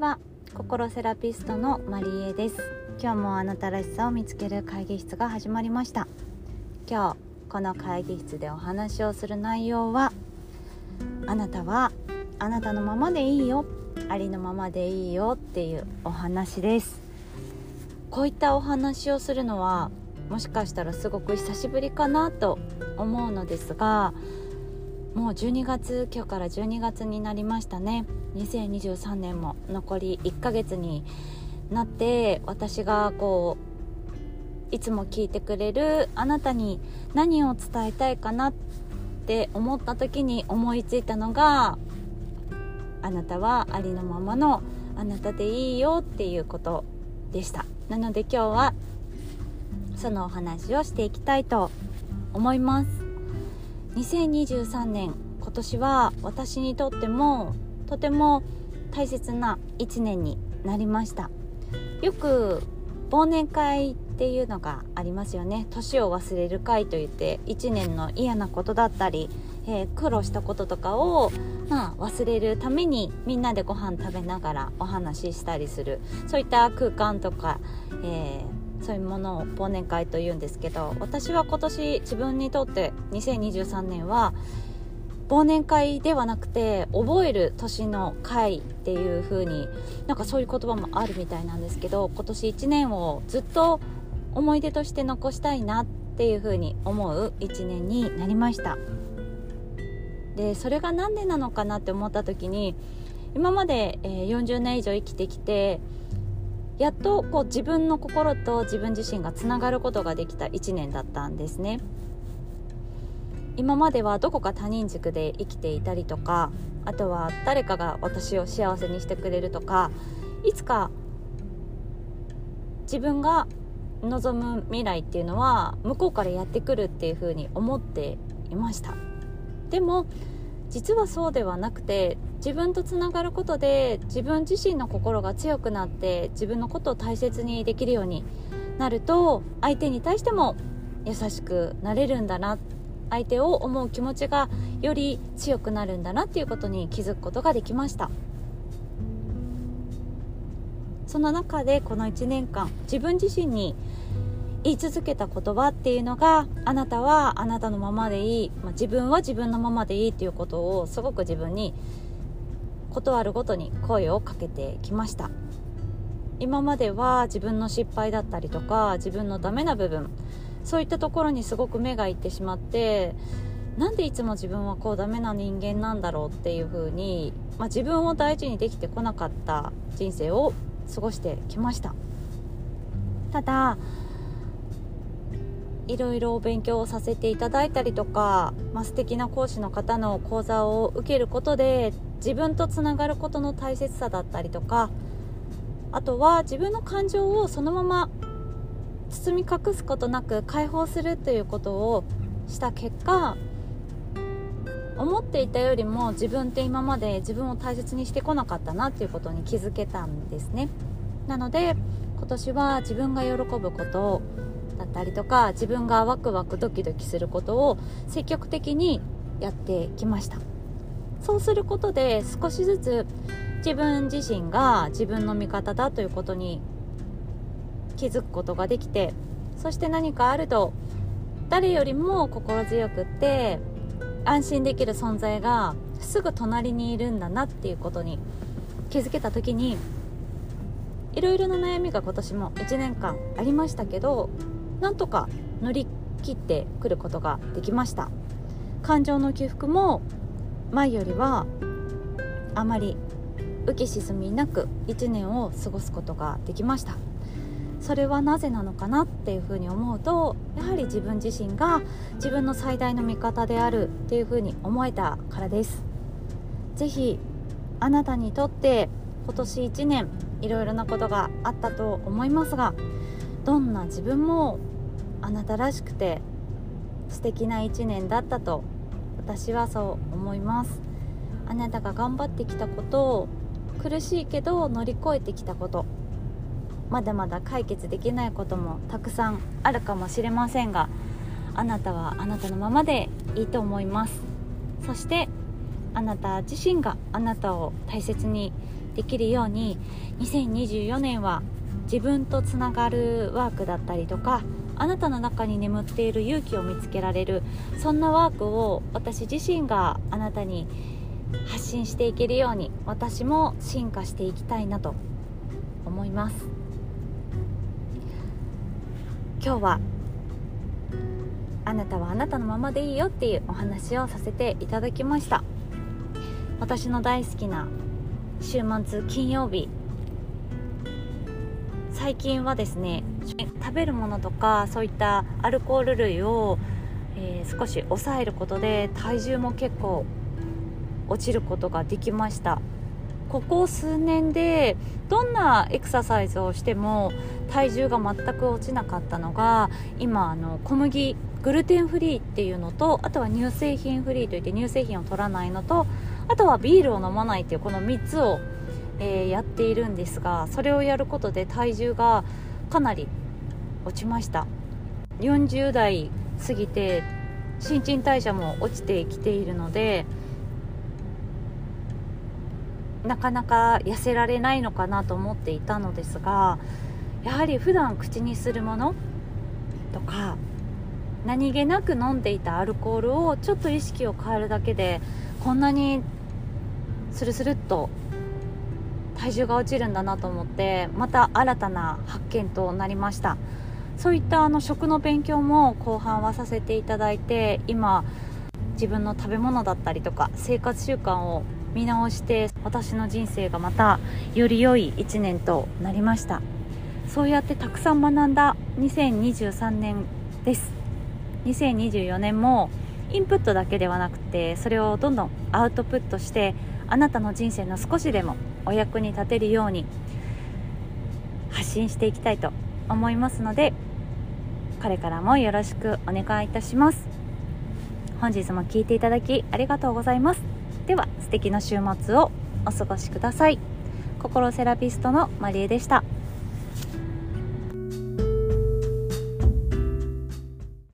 は心セラピストのマリエです。今日もあなたらしさを見つける会議室が始まりました。今日この会議室でお話をする内容はあなたはあなたのままでいいよありのままでいいよっていうお話です。こういったお話をするのはもしかしたらすごく久しぶりかなと思うのですがもう12月今日から12月になりましたね。2023年も残り1ヶ月になって私がこういつも聞いてくれるあなたに何を伝えたいかなって思った時に思いついたのがあなたはありのままのあなたでいいよっていうことでした。なので今日はそのお話をしていきたいと思います。2023年今年は私にとってもとても大切な1年になりました。よく忘年会っていうのがありますよね。年を忘れる会といって1年の嫌なことだったり、えー、苦労したこととかを、まあ、忘れるためにみんなでご飯食べながらお話ししたりする。そういった空間とか、えーそういうものを忘年会というんですけど私は今年自分にとって2023年は忘年会ではなくて覚える年の会っていう風になんかそういう言葉もあるみたいなんですけど今年1年をずっと思い出として残したいなっていう風に思う1年になりました。でそれが何でなのかなって思った時に今まで40年以上生きてきてやっとこう自分の心と自分自身がつながることができた1年だったんですね。今まではどこか他人軸で生きていたりとかあとは誰かが私を幸せにしてくれるとかいつか自分が望む未来っていうのは向こうからやってくるっていうふうに思っていました。でも実はそうではなくて自分とつながることで自分自身の心が強くなって自分のことを大切にできるようになると相手に対しても優しくなれるんだな相手を思う気持ちがより強くなるんだなっていうことに気づくことができました。その中でこの1年間自分自身に言い続けた言葉っていうのがあなたはあなたのままでいい、まあ、自分は自分のままでいいっていうことをすごく自分に断るごとに声をかけてきました。今までは自分の失敗だったりとか自分のダメな部分そういったところにすごく目がいってしまってなんでいつも自分はこうダメな人間なんだろうっていう風に、まあ、自分を大事にできてこなかった人生を過ごしてきました。ただいろいろお勉強をさせていただいたりとか、まあ、素敵な講師の方の講座を受けることで自分とつながることの大切さだったりとかあとは自分の感情をそのまま包み隠すことなく解放するということをした結果思っていたよりも自分って今まで自分を大切にしてこなかったなっていうことに気づけたんですね。なので今年は自分が喜ぶことをだったりとか自分がワクワクドキドキすることを積極的にやってきました。そうすることで少しずつ自分自身が自分の味方だということに気づくことができてそして何かあると誰よりも心強くって安心できる存在がすぐ隣にいるんだなっていうことに気づけた時にいろいろな悩みが今年も1年間ありましたけどなんとか乗り切ってくることができました。感情の起伏も前よりはあまり浮き沈みなく1年を過ごすことができました。それはなぜなのかなっていうふうに思うとやはり自分自身が自分の最大の味方であるっていうふうに思えたからです。是非あなたにとって今年1年いろいろなことがあったと思いますがどんな自分もあなたらしくて素敵な1年だったと私はそう思います。あなたが頑張ってきたことを苦しいけど乗り越えてきたこと。まだまだ解決できないこともたくさんあるかもしれませんがあなたはあなたのままでいいと思います。そしてあなた自身があなたを大切にできるように2024年は自分とつながるワークだったりとかあなたの中に眠っている勇気を見つけられるそんなワークを私自身があなたに発信していけるように私も進化していきたいなと思います。今日はあなたはあなたのままでいいよっていうお話をさせていただきました。私の大好きな週末金曜日最近はですね食べるものとかそういったアルコール類を、えー、少し抑えることで体重も結構落ちることができました。ここ数年でどんなエクササイズをしても体重が全く落ちなかったのが今あの小麦グルテンフリーっていうのとあとは乳製品フリーといって乳製品を取らないのとあとはビールを飲まないっていうこの3つを、えー、やっているんですがそれをやることで体重がかなり落ちました。40代過ぎて新陳代謝も落ちてきているのでなかなか痩せられないのかなと思っていたのですがやはり普段口にするものとか何気なく飲んでいたアルコールをちょっと意識を変えるだけでこんなにスルスルっと体重が落ちるんだなと思ってまた新たな発見となりました。そういったあの食の勉強も後半はさせていただいて今自分の食べ物だったりとか生活習慣を見直して私の人生がまたより良い1年となりました。そうやってたくさん学んだ2023年です。2024年もインプットだけではなくてそれをどんどんアウトプットしてあなたの人生の少しでもお役に立てるように発信していきたいと思いますのでこれからもよろしくお願いいたします。本日も聴いていただきありがとうございます。では素敵な週末をお過ごしください。心セラピストのマリエでした。